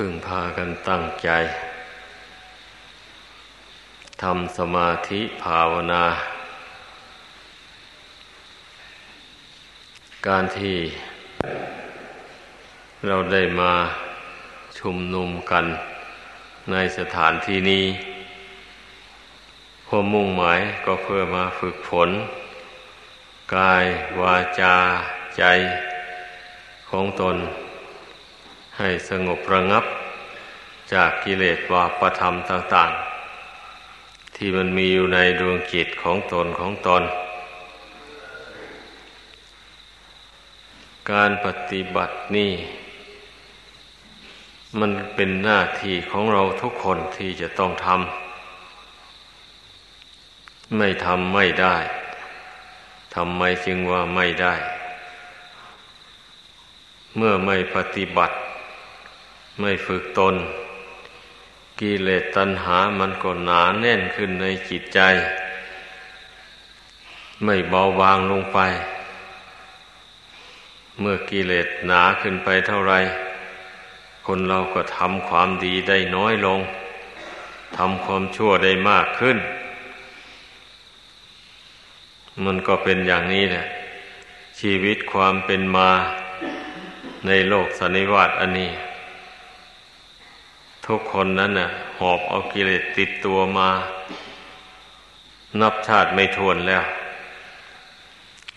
พึ่งพากันตั้งใจทำสมาธิภาวนา การที่เราได้มาชุมนุมกันในสถานที่นี้ความมุ่งหมายก็เพื่อมาฝึกฝนกาย วาจา ใจของตน ให้สงบระงับจากกิเลสวาประธรรมต่าง ๆ ที่มันมีอยู่ในดวงจิตของตนของตน การปฏิบัตินี่ มันเป็นหน้าที่ของเราทุกคนที่จะต้องทำไม่ทำไม่ได้ทำไมจึงว่าไม่ได้ เมื่อไม่ปฏิบัติ ไม่ฝึกตน กิเลสตัณหามันก็หนาแน่นขึ้นในจิตใจ ไม่เบาบางลงไป เมื่อกิเลสหนาขึ้นไปเท่าไร คนเราก็ทำความดีได้น้อยลงทำความชั่วได้มากขึ้น มันก็เป็นอย่างนี้แหละ ชีวิตความเป็นมาในโลกสันนิวาตอันนี้ ทุกคนนั้นน่ะ หอบเอากิเลสติดตัวมา นับชาติไม่ทวนแล้ว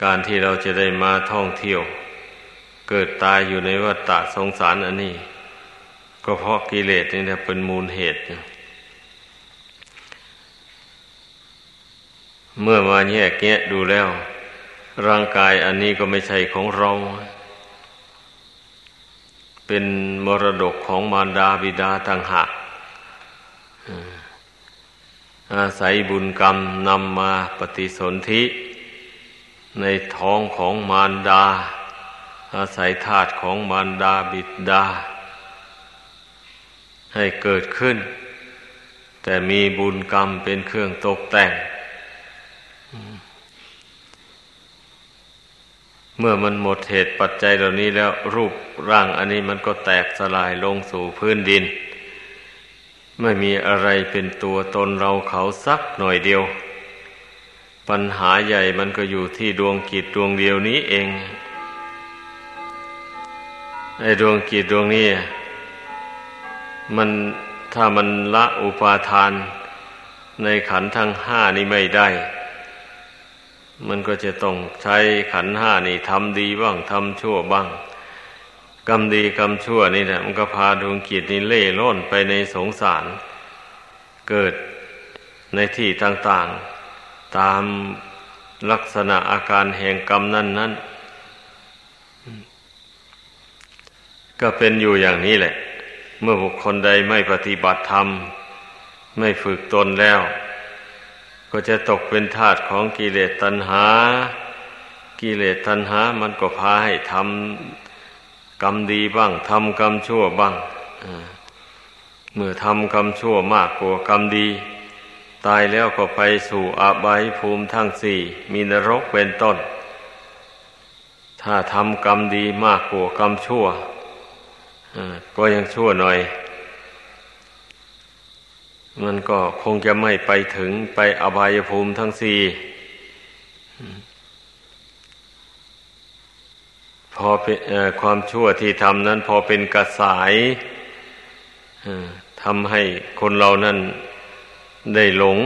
การที่เราจะได้มาท่องเที่ยว เกิดตายอยู่ในวัฏฏะสงสารอันนี้ ก็เพราะกิเลสนี่แหละเป็นมูลเหตุ เมื่อมาแยกแยะดูแล้ว ร่างกายอันนี้ก็ไม่ใช่ของเรา เป็นมรดกของมารดาบิดาต่างหากอาศัยบุญกรรมนำมาปฏิสนธิ ในท้องของมารดา อาศัยธาตุของมารดาบิดา ให้เกิดขึ้น แต่มีบุญกรรมเป็นเครื่องตกแต่ง เมื่อมันหมดเหตุปัจจัยเหล่านี้แล้วรูปร่างอันนี้มันก็แตกสลายลงสู่พื้นดิน ไม่มีอะไรเป็นตัวตนเราเขาสักหน่อยเดียว ปัญหาใหญ่มันก็อยู่ที่ดวงกิจดวงเดียวนี้เองไอ้ดวงกิจดวงนี้ มันถ้ามันละอุปาทาน ในขันทั้งห้านี้ไม่ได้ มันก็จะต้องใช้ขันห้านี่ทำดีบ้างทำชั่วบ้าง กรรมดีกรรมชั่วนี่แหละมันก็พาดวงกิจนี่เล่ร่อนไปในสงสาร เกิดในที่ต่างๆ ตามลักษณะอาการแห่งกรรมนั่นนั้นก็เป็นอยู่อย่างนี้แหละ เมื่อบุคคลใดไม่ปฏิบัติธรรม ไม่ฝึกตนแล้ว ก็จะตกเป็นทาสของกิเลสตัณหา กิเลสตัณหา มันก็พาให้ทำกรรมดีบ้างทำกรรมชั่วบ้างเมื่อทำกรรมชั่วมากกว่ากรรมดี ตายแล้วก็ไปสู่อาบายภูมิทั้งสี่มีนรกเป็นต้น ถ้าทำกรรมดีมากกว่ากรรมชั่วก็ยังชั่วหน่อย มันก็คงจะไม่ไปถึงไปอบายภูมิทั้งสี่พอความชั่วที่ทำนั้นพอเป็นกระสายทำให้คนเรานั้นได้หลง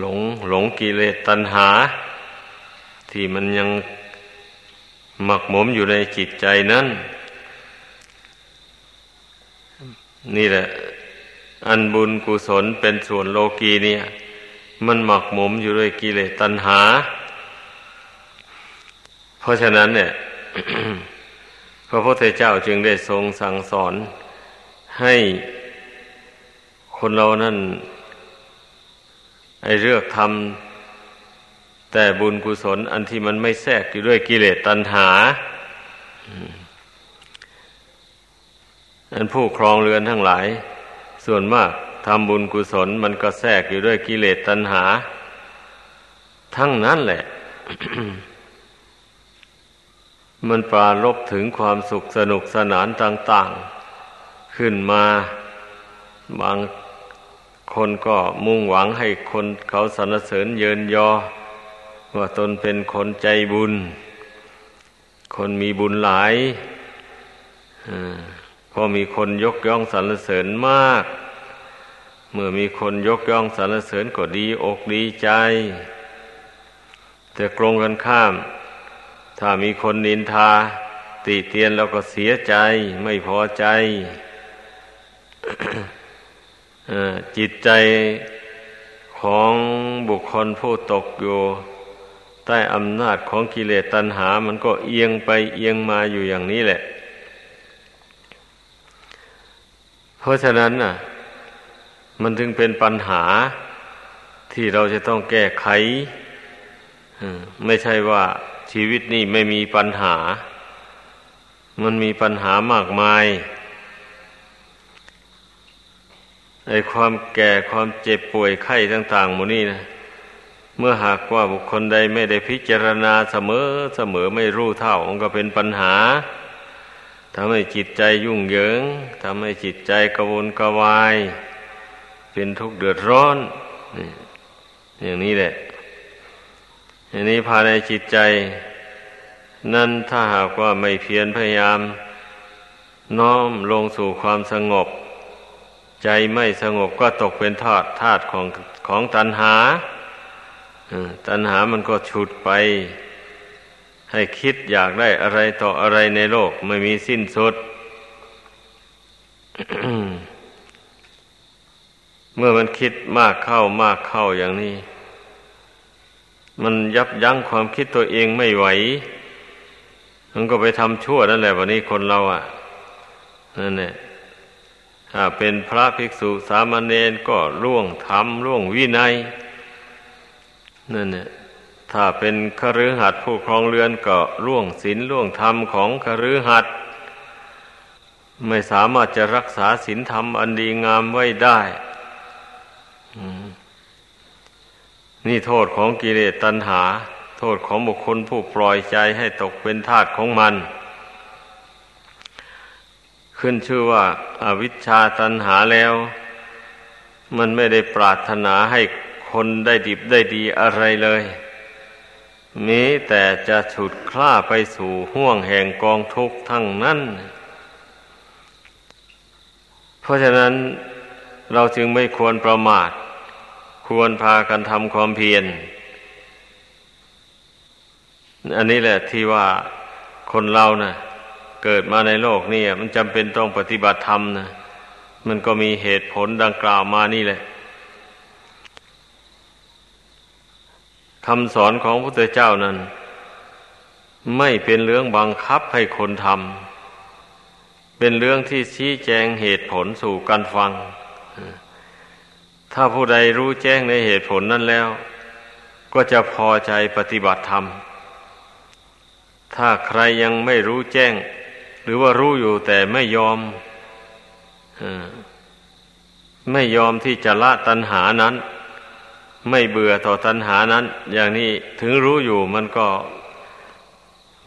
หลงหลงกิเลสตัณหา ที่มันยังหมักหมมอยู่ในจิตใจนั้น นี่แหละ อันบุญกุศลเป็นส่วนโลกีเนี่ย มันหมักหมมอยู่ด้วยกิเลสตัณหา เพราะฉะนั้นเนี่ย พระพุทธเจ้าจึงได้ทรงสั่งสอน ให้คนเรานั่นไอเลือกทำแต่บุญกุศล อันที่มันไม่แทรกอยู่ด้วยกิเลสตัณหาอันผู้ครองเรือนทั้งหลาย ส่วนมากทำบุญกุศลมันก็แทรกอยู่ด้วยกิเลสตัณหา ทั้งนั้นแหละ มันปราลบถึงความสุขสนุกสนานต่าง ๆ ขึ้นมาบางคนก็มุ่งหวังให้คนเขาสรรเสริญเยินยอ ว่าตนเป็นคนใจบุญ คนมีบุญหลายพ อมีคนยกย่องสรรเสริญมาก เมื่อมีคนยกย่องสรรเสริญก็ดีอกดีใจ แต่กรงกันข้าม ถ้ามีคนนินทา ติเตียนแล้วก็เสียใจไม่พอใจจิตใจของบุคคลผู้ตกอยู่ ใต้อำนาจของกิเลสตัณหา มันก็เอียงไปเอียงมาอยู่อย่างนี้แหละ เพ ราะฉะนั้นน่ะ มันจึงเป็นปัญหาที่เราจะต้องแก้ไขไม่ใช่ว่าชีวิตนี้ไม่มีปัญหา มันมีปัญหามากมายไอ้ความแก่ความเจ็บป่วยไข้ต่างๆหมดนี่นะเมื่อหากว่าบุคคลใดไม่ได้พิจารณาเสมอเสมอไม่รู้เท่ามันก็เป็นปัญหา ทำให้จิตใจยุ่งเหยิงทำให้จิตใจกระวนกระวาย เป็นทุกข์เดือดร้อนอย่างนี้แหละอย่างนี้ภายในจิตใจ นั่นถ้าหากว่าไม่เพียรพยายาม น้อมลงสู่ความสงบ ใจไม่สงบก็ตกเป็นทาตธาตของของตัณหาตัณหามันก็ฉุดไป ให้คิดอยากได้อะไรต่ออะไรในโลกไม่มีสิ้นสุด เมื่อมันคิดมากเข้ามากเข้าอย่างนี้ มันยับยั้งความคิดตัวเองไม่ไหว มันก็ไปทำชั่วนั่นแหละวันนี้คนเราอะนั่นแหละถ้าเป็นพระภิกษุสามเณรก็ล่วงธรรมล่วงวินัยนั่นเนี่ย ถ้าเป็นคฤหัสถ์ผู้ครองเรือนก็ล่วงศีลล่วงธรรมของคฤหัสถ์ไม่สามารถจะรักษาศีลธรรมอันดีงามไว้ได้นี่โทษของกิเลสตัณหา โทษของบุคคลผู้ปล่อยใจให้ตกเป็นทาสของมัน ขึ้นชื่อว่าอาวิชชาตันหาแล้ว มันไม่ได้ปรารถนาให้คนได้ดิบได้ดีอะไรเลย มีแต่จะฉุดคล้าไปสู่ห่วงแห่งกองทุกข์ทั้งนั้น เพราะฉะนั้นเราจึงไม่ควรประมาท ควรพากันทำความเพียร อันนี้แหละที่ว่าคนเรานะ่ะ เกิดมาในโลกนี่มันจำเป็นต้องปฏิบัติธรรมนะมันก็มีเหตุผลดังกล่าวมานี่แหละ คำสอนของพระพุทธเจ้านั้น ไม่เป็นเรื่องบังคับให้คนทำเป็นเรื่องที่ชี้แจงเหตุผลสู่การฟัง ถ้าผู้ใดรู้แจ้งในเหตุผลนั้นแล้ว ก็จะพอใจปฏิบัติธรรม ถ้าใครยังไม่รู้แจ้ง หรือว่ารู้อยู่แต่ไม่ยอมไม่ยอมที่จะละตัณหานั้น ไม่เบื่อต่อตัณหานั้น อย่างนี้ถึงรู้อยู่มันก็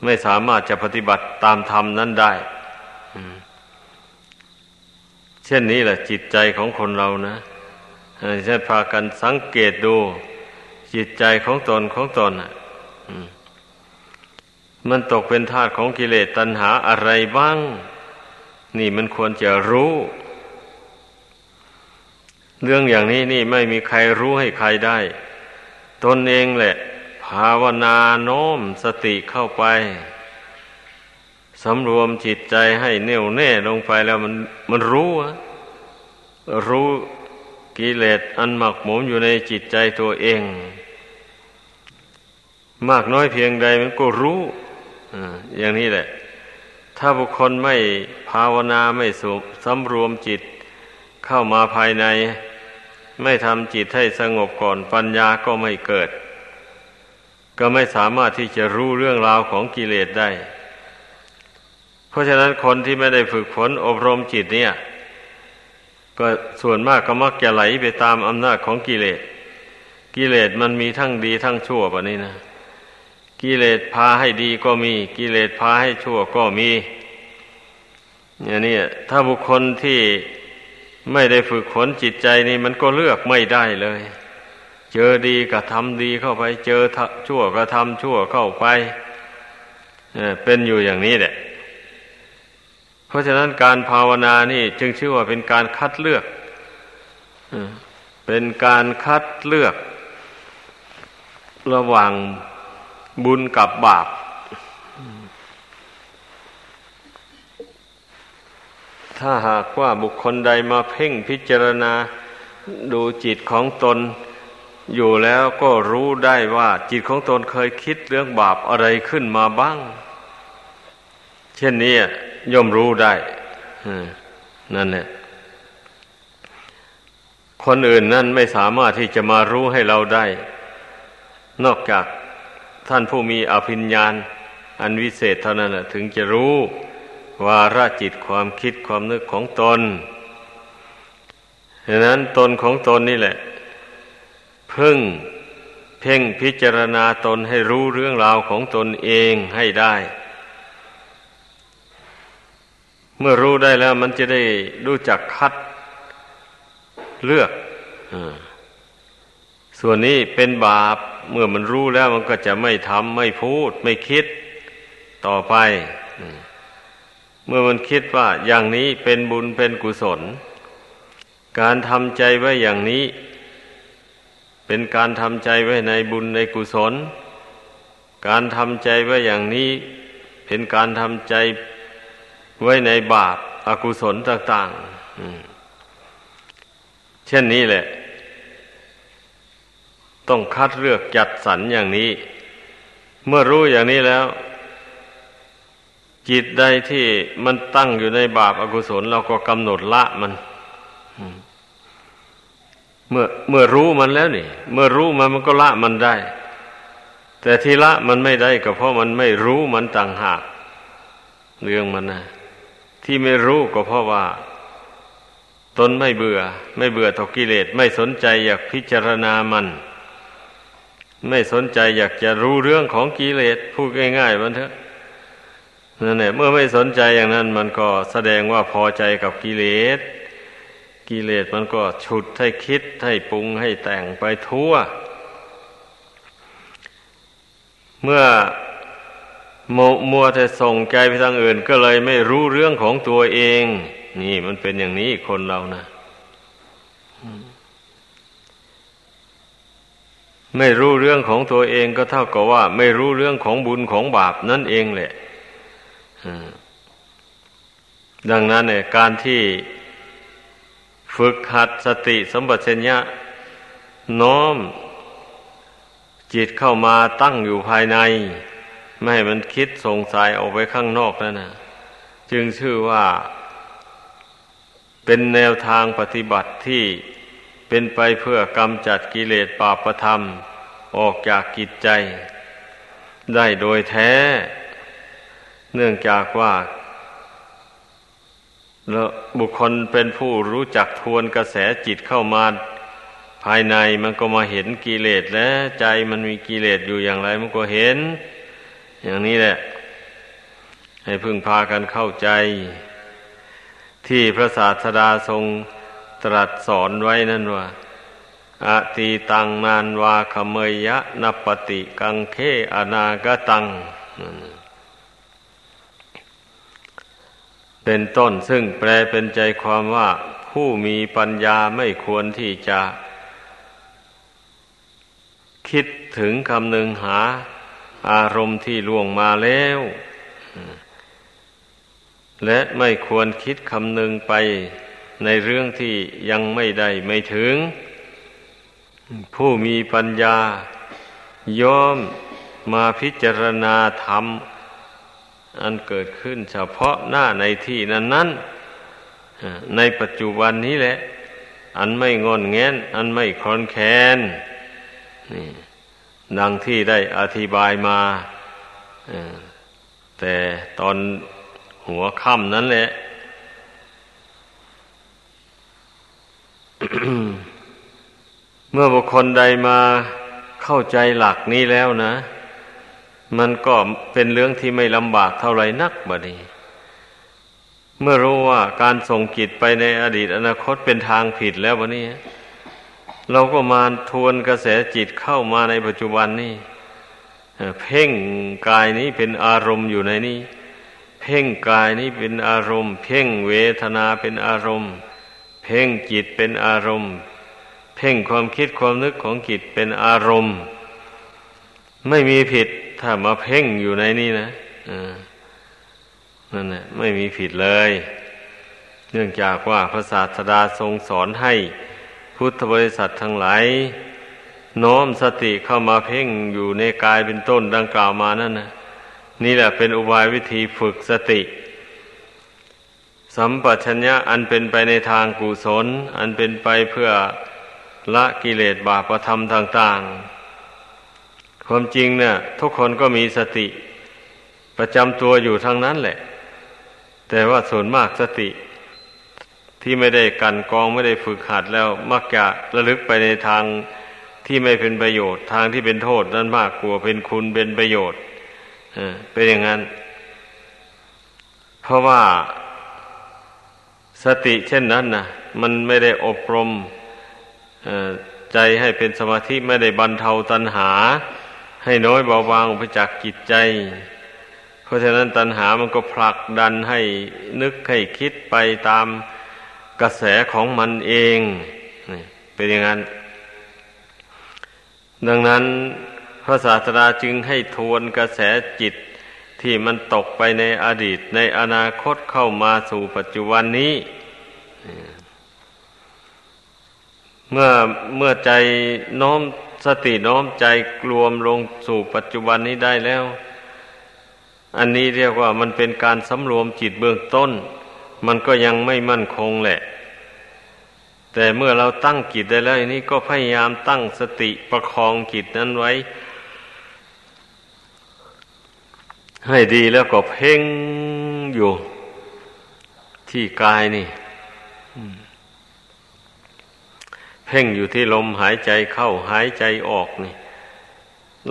ไม่สามารถจะปฏิบัติตามธรรมนั้นได้ เช่นนี้แหละจิตใจของคนเรานะจะพากันสังเกตดู จิตใจของตนของตนมันตกเป็นทาสของกิเลสตัณหาอะไรบ้าง นี่มันควรจะรู้ เรื่องอย่างนี้นี่ไม่มีใครรู้ให้ใครได้ ตนเองแหละ ภาวนาโน้มสติเข้าไปสำรวมจิตใจให้แน่วแน่ลงไปแล้วมันมันรู้รู้กิเลสอันหมักหมมอยู่ในจิตใจตัวเอง มากน้อยเพียงใดมันก็รู้อย่างนี้แหละ ถ้าบุคคลไม่ภาวนาไม่สุสำรวมจิตเข้ามาภายใน ไม่ทำจิตให้สงบก่อนปัญญาก็ไม่เกิด ก็ไม่สามารถที่จะรู้เรื่องราวของกิเลสได้ เพราะฉะนั้นคนที่ไม่ได้ฝึกฝนอบรมจิตเนี่ย ก็ส่วนมากก็มักจะไหลไปตามอำนาจของกิเลส กิเลสมันมีทั้งดีทั้งชั่วแบบนี้นะกิเลสพาให้ดีก็มี กิเลสพาให้ชั่วก็มี อย่างนี้ถ้าบุคคลที่ ไม่ได้ฝึกฝนจิตใจนี่มันก็เลือกไม่ได้เลย เจอดีก็ทำดีเข้าไป เจอชั่วก็ทำชั่วเข้าไปเป็นอยู่อย่างนี้แหละ เพราะฉะนั้นการภาวนานี่จึงชื่อว่าเป็นการคัดเลือกเป็นการคัดเลือก ระหว่างบุญกับบาป ถ้าหากว่าบุคคลใดมาเพ่งพิจารณาดูจิตของตน อยู่แล้วก็รู้ได้ว่าจิตของตนเคยคิดเรื่องบาปอะไรขึ้นมาบ้าง เช่นนี้ย่อมรู้ได้นั่นแหละคนอื่นนั่นไม่สามารถที่จะมารู้ให้เราได้ นอกจากท่านผู้มีอภิญญาณ อันวิเศษเท่านั้นถึงจะรู้ วาระจิตความคิดความนึกของตนดังนั้นตนของตนนี่แหละ พึ่งเพ่งพิจารณาตนให้รู้เรื่องราวของตนเองให้ได้ เมื่อรู้ได้แล้วมันจะได้รู้จักคัดเลือกอส่วนนี้เป็นบาป เมื่อมันรู้แล้วมันก็จะไม่ทำไม่พูด ไม่คิดต่อไป เมื่อมันคิดว่าอย่างนี้เป็นบุญเป็นกุศล การทำใจไว้อย่างนี้ เป็นการทำใจไว้ในบุญในกุศล การทำใจไว้อย่างนี้ เป็นการทำใจไว้ในบาปอากุศลต่างๆเช่นนี้แหละ ต้องคัดเลือกจัดสรรอย่างนี้ เมื่อรู้อย่างนี้แล้ว จิตใดที่มันตั้งอยู่ในบาปอากุศล เราก็กำหนดละมันเมื่อเมื่อรู้มันแล้วนี่ เมื่อรู้มันมันก็ละมันได้ แต่ที่ละมันไม่ได้ก็เพราะมันไม่รู้มันต่างหาก เรื่องมันนะที่ไม่รู้ก็เพราะว่า ตนไม่เบื่อ ไม่เบื่อต่อกิเลสไม่สนใจอยากพิจารณามัน ไม่สนใจอยากจะรู้เรื่องของกิเลสพูดง่ายๆมันเถอะ นั่นแหละเมื่อไม่สนใจอย่างนั้น มันก็แสดงว่าพอใจกับกิเลส กิเลสมันก็ฉุดให้คิดให้ปรุงให้แต่งไปทั่ว เมื่อมัวแต่ส่งใจไปทางอื่น ก็เลยไม่รู้เรื่องของตัวเอง นี่มันเป็นอย่างนี้คนเรานะไม่รู้เรื่องของตัวเองก็เท่ากับว่า ไม่รู้เรื่องของบุญของบาปนั่นเองแหละ ดังนั้นเนี่ยการที่ฝึกหัดสติสมบัติเชญญะน้อมจิตเข้ามาตั้งอยู่ภายใน ไม่ให้มันคิดสงสัยออกไปข้างนอกนั่นนะจึงชื่อว่า เป็นแนวทางปฏิบัติที่เป็นไปเพื่อกำจัดกิเลสปาประธรรม ออกจากกิจใจ ได้โดยแท้ เนื่องจากว่าบุคคลเป็นผู้รู้จักทวนกระแสจิตเข้ามาภายในมันก็มาเห็นกิเลสและใจมันมีกิเลสอยู่อย่างไรมันก็เห็น อย่างนี้แหละ ให้พึงพากันเข้าใจ ที่พระศาสดาทรงตรัสสอนไว้นั่นว่าอตีตังนานวาขเมยยะนปติกังเคอนากตังนั่น เป็นต้นซึ่งแปลเป็นใจความว่าผู้มีปัญญาไม่ควรที่จะ คิดถึงคำหนึ่งหา อารมณ์ที่ล่วงมาแล้ว และไม่ควรคิดคำหนึ่งไปในเรื่องที่ยังไม่ได้ไม่ถึง ผู้มีปัญญาย่อมมาพิจารณาธรรม อันเกิดขึ้นเฉพาะหน้าในที่นั้นนั้นในปัจจุบันนี้แหละ อันไม่งอนแงนอันไม่คลอนแคนนี่ดังที่ได้อธิบายมาแต่ตอนหัวค่ำนั้นแหละเมื่อบุคคลใดมาเข้าใจหลักนี้แล้วนะ มันก็เป็นเรื่องที่ไม่ลำบากเท่าไรนักบดนี้เมื่อรู้ว่าการส่งจิตไปในอดีตอนาคตเป็นทางผิดแล้ววันนี้ เราก็มาทวนกระแสจิตเข้ามาในปัจจุบันนี่เพ่งกายนี้เป็นอารมณ์อยู่ในนี้เพ่งกายนี้เป็นอารมณ์ เพ่งเวทนาเป็นอารมณ์ เพ่งจิตเป็นอารมณ์ เพ่งความคิดความนึกของจิตเป็นอารมณ์ ไม่มีผิด ถ้ามาเพ่งอยู่ในนี้นะนั่นแหละไม่มีผิดเลย เนื่องจากว่าพระศาสดาทรงสอนให้พุทธบริษัททั้งหลายน้อมสติเข้ามาเพ่งอยู่ในกายเป็นต้นดังกล่าวมานั่นนะนี่แหละเป็นอุบายวิธีฝึกสติ สัมปชัญญะอันเป็นไปในทางกุศล อันเป็นไปเพื่อละกิเลสบาปธรรมต่าง ๆ ความจริงเนี่ยทุกคนก็มีสติประจำตัวอยู่ทั้งนั้นแหละ แต่ว่าส่วนมากสติ ที่ไม่ได้กันกองไม่ได้ฝึกหัดแล้ว มักจะระลึกไปในทางที่ไม่เป็นประโยชน์ ทางที่เป็นโทษนั้นมากกว่าเป็นคุณเป็นประโยชน์เป็นอย่างนั้น เพราะว่าสติเช่นนั้นนะมันไม่ได้อบรมใจให้เป็นสมาธิไม่ได้บรรเทาตัณหา ให้น้อยเบาบางไปจากจิตใจ เพราะฉะนั้นตัณหามันก็ผลักดันให้นึกให้คิดไปตามกระแสของมันเองเป็นอย่างนั้น ดังนั้นพระศาสดาจึงให้ทวนกระแสจิตที่มันตกไปในอดีตในอนาคตเข้ามาสู่ปัจจุบันนี้ เมื่อเมื่อใจน้อม สติน้อมใจรวมลงสู่ปัจจุบันนี้ได้แล้ว อันนี้เรียกว่ามันเป็นการสำรวมจิตเบื้องต้น มันก็ยังไม่มั่นคงแหละ แต่เมื่อเราตั้งจิตได้แล้วนี่ก็พยายามตั้งสติประคองจิตนั้นไว้ ให้ดีแล้วก็เพ่งอยู่ที่กายนี่ เพ่งอยู่ที่ลมหายใจเข้าหายใจออกนี่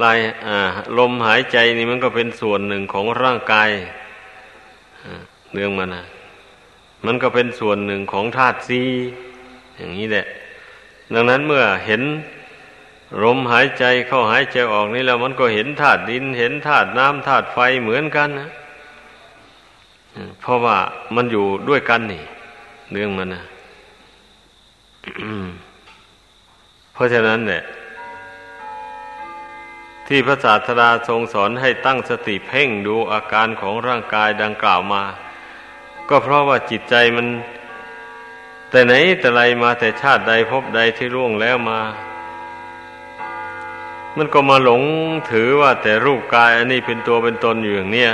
ลายลมหายใจนี่มันก็เป็นส่วนหนึ่งของร่างกายเรื่องมันนะมันก็เป็นส่วนหนึ่งของธาตุซีอย่างนี้แหละ ดังนั้นเมื่อเห็นลมหายใจเข้าหายใจออกนี่แล้วมันก็เห็นธาตุดิน เห็นธาตุน้ำธาตุไฟเหมือนกันนะเพราะว่ามันอยู่ด้วยกันนี่ เรื่องมันนะ เพราะฉะนั้นเนี่ย ที่พระศาสดาทรงสอนให้ตั้งสติเพ่งดูอาการของร่างกายดังกล่าวมา ก็เพราะว่าจิตใจมัน แต่ไหนแต่ไรมาแต่ชาติใดพบใดที่ล่วงแล้วมา มันก็มาหลงถือว่าแต่รูปกายอันนี้เป็นตัวเป็นตนอยู่อย่างเนี้ย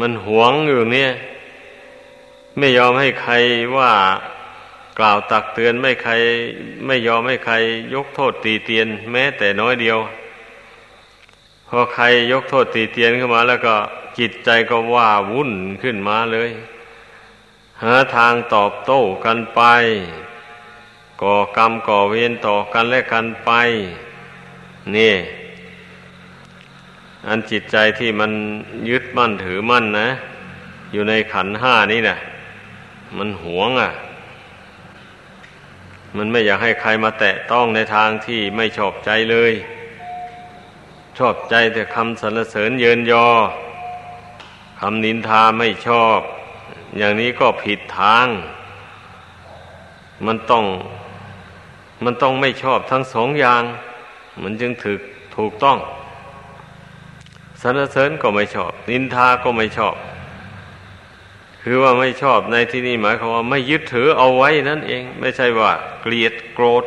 มันหวงอยู่างเนี้ยไม่ยอมให้ใครว่า กล่าวตักเตือนไม่ใครไม่ยอมให้ใคร ยกโทษตีเตียน แม้แต่น้อยเดียว พอใครยกโทษตีเตียนขึ้นมา แล้วก็จิตใจก็ว่าวุ่นขึ้นมาเลย หาทางตอบโต้กันไป ก่อกรรมก่อเวรต่อกันและกันไป นี่ อันจิตใจที่มันยึดมั่นถือมั่นนะ อยู่ในขันห้านี่นะมันหวงอะ มันไม่อยากให้ใครมาแตะต้องในทางที่ไม่ชอบใจเลย ชอบใจแต่คำสรรเสริญเยินยอคำนินทาไม่ชอบ อย่างนี้ก็ผิดทาง มันต้อง มันต้องไม่ชอบทั้งสองอย่าง มันจึงถูกถูกต้องสรรเสริญก็ไม่ชอบ นินทาก็ไม่ชอบ คือว่าไม่ชอบในที่นี้หมายความว่าไม่ยึดถือเอาไว้นั่นเอง ไม่ใช่ว่า เกลียดโกรธ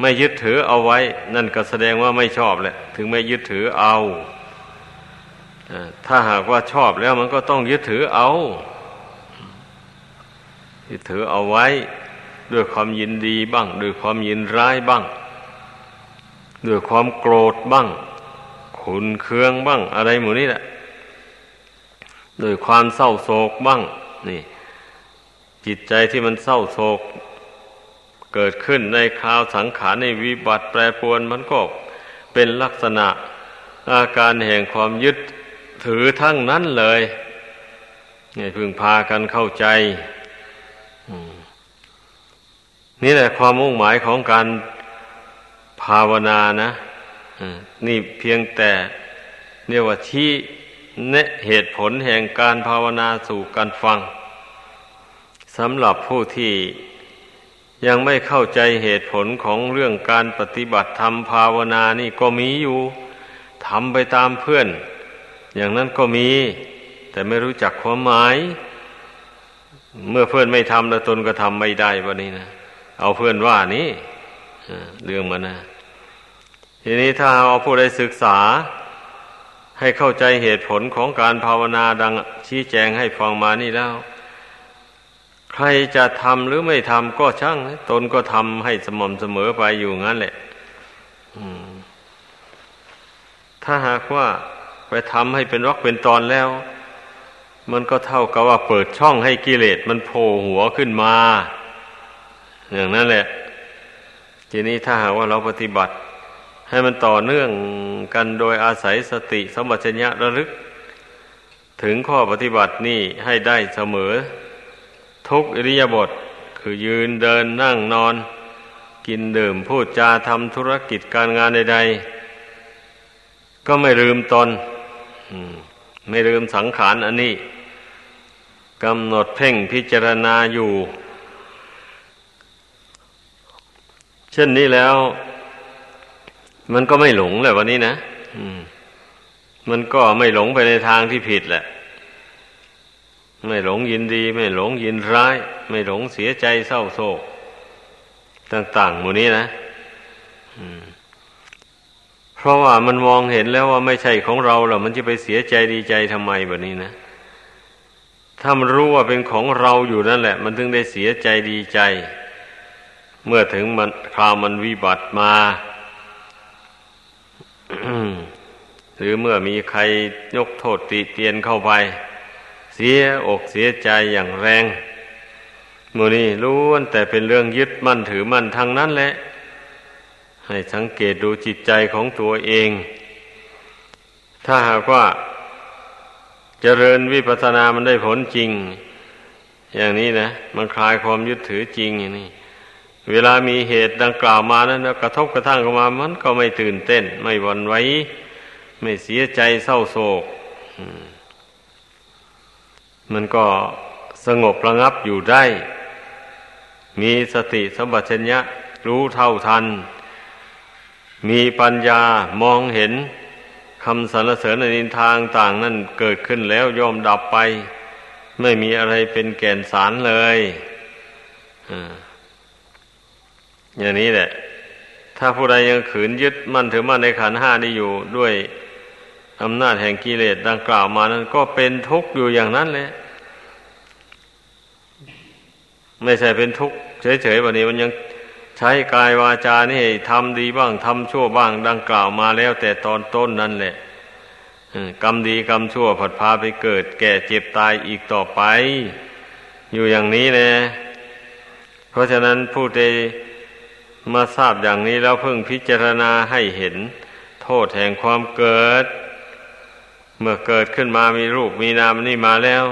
ไม่ยึดถือเอาไว้ นั่นก็แสดงว่าไม่ชอบแหละ ถึงไม่ยึดถือเอาถ้าหากว่าชอบแล้วมันก็ต้องยึดถือเอายึดถือเอาไว้ ด้วยความยินดีบ้าง ด้วยความยินร้ายบ้าง ด้วยความโกรธบ้าง ขุนเคืองบ้าง อะไรหมู่นี้แหละ ด้วยความเศร้าโศกบ้าง นี่ จิตใจที่มันเศร้าโศก เกิดขึ้นในคราวสังขารในวิบัติแปรปรวนมันก็เป็นลักษณะอาการแห่งความยึดถือทั้งนั้นเลยให้พึงพากันเข้าใจนี่แหละความมุ่งหมายของการภาวนานะนี่เพียงแต่เรียกว่าชี้ เนเหตุผลแห่งการภาวนาสู่การฟังสำหรับผู้ที่ยังไม่เข้าใจเหตุผลของเรื่องการปฏิบัติธรรมภาวนานี่ก็มีอยู่ทำไปตามเพื่อน อย่างนั้นก็มี แต่ไม่รู้จักความหมาย เมื่อเพื่อนไม่ทำแล้วตนก็ทำไม่ได้วันนี้นะเอาเพื่อนว่านี่เรื่องมันนะทีนี้ถ้าเอาผู้ใดศึกษา ให้เข้าใจเหตุผลของการภาวนาดังชี้แจงให้ฟังมานี่แล้ว ใครจะทำหรือไม่ทำก็ช่าง ตนก็ทำให้สม่ำเสมอไปอยู่งั้นแหละถ้าหากว่าไปทำให้เป็นวักเป็นตอนแล้ว มันก็เท่ากับว่าเปิดช่องให้กิเลสมันโผล่หัวขึ้นมา อย่างนั้นแหละ ทีนี้ถ้าหากว่าเราปฏิบัติ ให้มันต่อเนื่องกันโดยอาศัยสติสมัชัญญะระลึก ถึงข้อปฏิบัตินี่ให้ได้เสมอ ทุกอิริยาบถคือยืนเดินนั่งนอน กินดื่มพูดจาทำธุรกิจการงานใด ๆ ก็ไม่ลืมตนไม่ลืมสังขารอันนี้กำหนดเพ่งพิจารณาอยู่ เช่นนี้แล้ว มันก็ไม่หลงแหละวันนี้นะมันก็ไม่หลงไปในทางที่ผิดแหละ ไม่หลงยินดี ไม่หลงยินร้าย ไม่หลงเสียใจเศร้าโศก ต่างๆหมู่นี้นะเพราะว่ามันมองเห็นแล้วว่าไม่ใช่ของเราหรอกมันจะไปเสียใจดีใจทำไมแบบนี้นะถ้ามันรู้ว่าเป็นของเราอยู่นั่นแหละ มันถึงได้เสียใจดีใจ เมื่อถึงมันคราวมันวิบัติมา หรือเมื่อมีใครยกโทษติเตียนเข้าไป เสียอกเสียใจอย่างแรงมูนี่ล้วนแต่เป็นเรื่องยึดมั่นถือมั่นทางนั้นแหละ ให้สังเกตดูจิตใจของตัวเอง ถ้าหากว่าเจริญวิปัสสนามันได้ผลจริง อย่างนี้นะ มันคลายความยึดถือจริงอย่างนี้ เวลามีเหตุดังกล่าวมานั้นกระทบกระทั่งเข้ามามันก็ไม่ตื่นเต้น ไม่วันไหวไม่เสียใจเศร้าโศก มันก็สงบระงับอยู่ได้ มีสติสัมปชัญญะรู้เท่าทัน มีปัญญามองเห็นคำสรรเสริญในนินทางต่างนั่นเกิดขึ้นแล้วย่อมดับไป ไม่มีอะไรเป็นแก่นสารเลยอ่า อย่างนี้แหละ ถ้าผู้ใดยังขืนยึดมั่นถือมั่นในขันห้านี้อยู่ด้วยอำนาจแห่งกิเลสดังกล่าวมานั้น ก็เป็นทุกข์อยู่อย่างนั้นแหละไม่ใช่เป็นทุกข์เฉยๆวันนี้มันยังใช้กายวาจานี่ทำดีบ้างทำชั่วบ้าง ดังกล่าวมาแล้ว แต่ตอนต้นนั่นแหละกรรมดีกรรมชั่วผัดพาไปเกิด แก่เจ็บตายอีกต่อไป อยู่อย่างนี้แหละเพราะฉะนั้นผู้ใด มาทราบอย่างนี้แล้วเพิ่งพิจารณาให้เห็น โทษแห่งความเกิด เมื่อเกิดขึ้นมามีรูปมีนามนี่มาแล้ว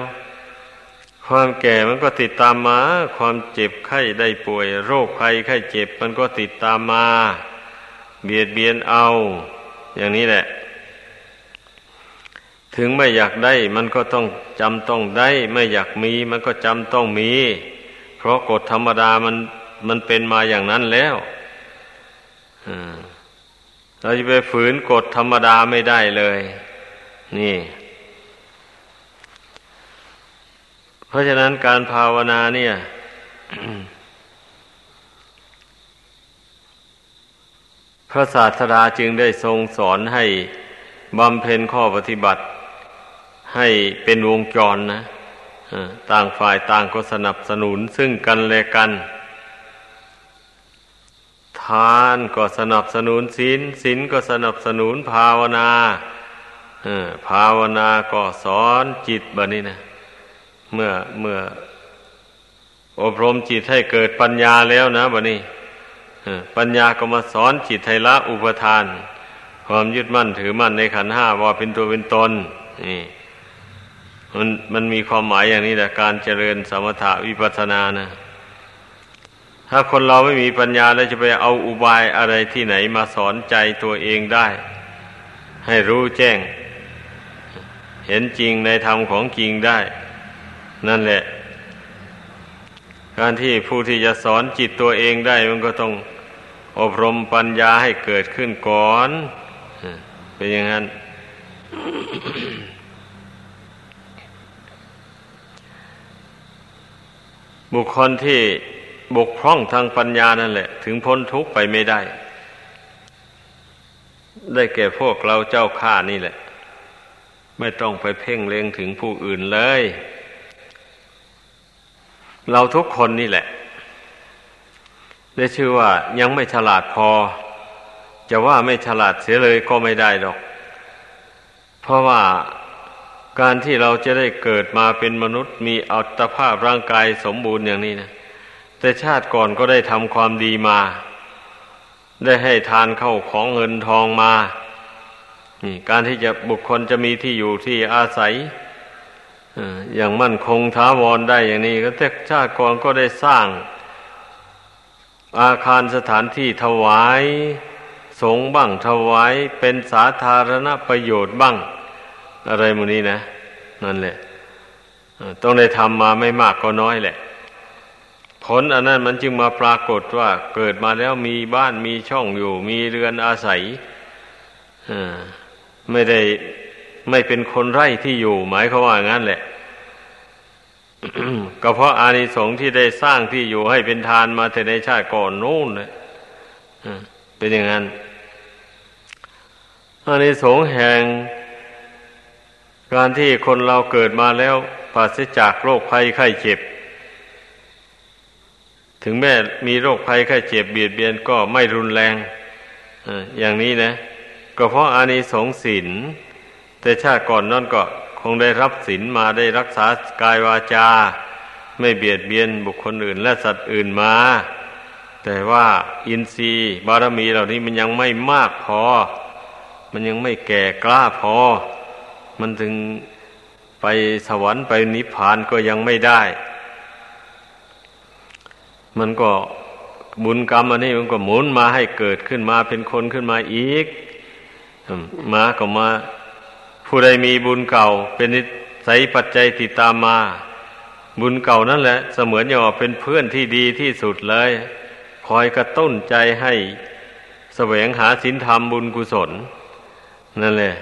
ความแก่มันก็ติดตามมา ความเจ็บไข้ได้ป่วย โรคภัยไข้เจ็บมันก็ติดตามมา เบียดเบียนเอา อย่างนี้แหละ ถึงไม่อยากได้มันก็ต้องจำต้องได้ ไม่อยากมีมันก็จำต้องมี เพราะกฎธรรมดามัน มันเป็นมาอย่างนั้นแล้วเราจะไปฝืนกฎธรรมดาไม่ได้เลย นี่ เพราะฉะนั้นการภาวนาเนี่ย พระศาสดาจึงได้ทรงสอนให้บำเพ็ญข้อปฏิบัติ ให้เป็นวงจรนะต่างฝ่ายต่างก็สนับสนุนซึ่งกันและกันานก็สนับสนุนศีลศีลก็สนับสนุนภาวนาภาวนาก็สอนจิตแบบนี้นะ เมื่อเมื่อ อบรมจิตให้เกิดปัญญาแล้วนะแบบนี้ปัญญาก็มาสอนจิตไทละอุปทาน ความยึดมั่นถือมั่นในขันห้าว่าเป็นตัวเป็นตนนี่มันมันมีความหมายอย่างนี้แหละการเจริญสมถะวิปัสสนานะ ถ้าคนเราไม่มีปัญญาแล้วจะไปเอาอุบายอะไรที่ไหนมาสอนใจตัวเองได้ ให้รู้แจ้ง เห็นจริงในธรรมของจริงได้ นั่นแหละ การที่ผู้ที่จะสอนจิตตัวเองได้ มันก็ต้องอบรมปัญญาให้เกิดขึ้นก่อน เป็นอย่างนั้นบุคคลที่ บกพร่องทางปัญญานั่นแหละ ถึงพ้นทุกข์ไปไม่ได้ ได้แก่พวกเราเจ้าข้านี่แหละ ไม่ต้องไปเพ่งเล็งถึงผู้อื่นเลย เราทุกคนนี่แหละ ได้ชื่อว่ายังไม่ฉลาดพอ จะว่าไม่ฉลาดเสียเลยก็ไม่ได้หรอก เพราะว่าการที่เราจะได้เกิดมาเป็นมนุษย์มีอัตภาพร่างกายสมบูรณ์อย่างนี้นะ แต่ชาติก่อนก็ได้ทำความดีมา ได้ให้ทานเข้าของเงินทองมานี่การที่จะบุคคลจะมีที่อยู่ที่อาศัยอย่างมั่นคงท้าวรได้อย่างนี้ ก็แต่ชาติก่อนก็ได้สร้าง อาคารสถานที่ถวาย สงบ้างถวายเป็นสาธารณประโยชน์บ้าง อะไรมูนี้นะ นั่นแหละต้องได้ทำมาไม่มากก็น้อยแหละ ลอันนั้นมันจึงมาปรากฏว่าเกิดมาแล้วมีบ้านมีช่องอยู่ มีเรือนอาศัยไม่ได้ไม่เป็นคนไร่ที่อยู่ หมายเขาว่างั้นแหละก็เพราะอานิสงส์ที่ได้สร้างที่อยู่ให้เป็นทานมาแต่ในชาติก่อนนู่นเลยเป็นอย่างนั้นอานิสงส์แห่ง การที่คนเราเกิดมาแล้วปราศจากโรคภัยไข้เจ็บ ถึงแม้มีโรคภัยไข้เจ็บเบียดเบียนก็ไม่รุนแรงอย่างนี้นะ ก็เพราะอานิสงส์ศีลแต่ชาติก่อนนั่นก็คงได้รับศีลมาได้รักษากายวาจา ไม่เบียดเบียนบุคคลอื่น และสัตว์อื่นมา แต่ว่าอินทรีย์บารมีเหล่านี้มันยังไม่มากพอ มันยังไม่แก่กล้าพอ มันถึงไปสวรรค์ไปนิพพานก็ยังไม่ได้ มันก็บุญกรรมอันนี้มันก็หมุนมาให้เกิดขึ้นมาเป็นคนขึ้นมาอีกมาก็มา ผู้ใดมีบุญเก่า เป็นนิสัยปัจจัยติดตามมา บุญเก่านั่นแหละ เสมือนอย่างเป็นเพื่อนที่ดีที่สุดเลย คอยกระตุ้นใจให้แสวงหาศีลธรรมบุญกุศล นั่นแหละ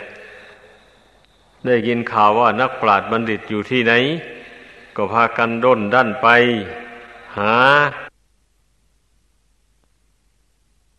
ได้ยินข่าวว่านักปราชญ์บัณฑิตอยู่ที่ไหน ก็พากันด้นดันไป หา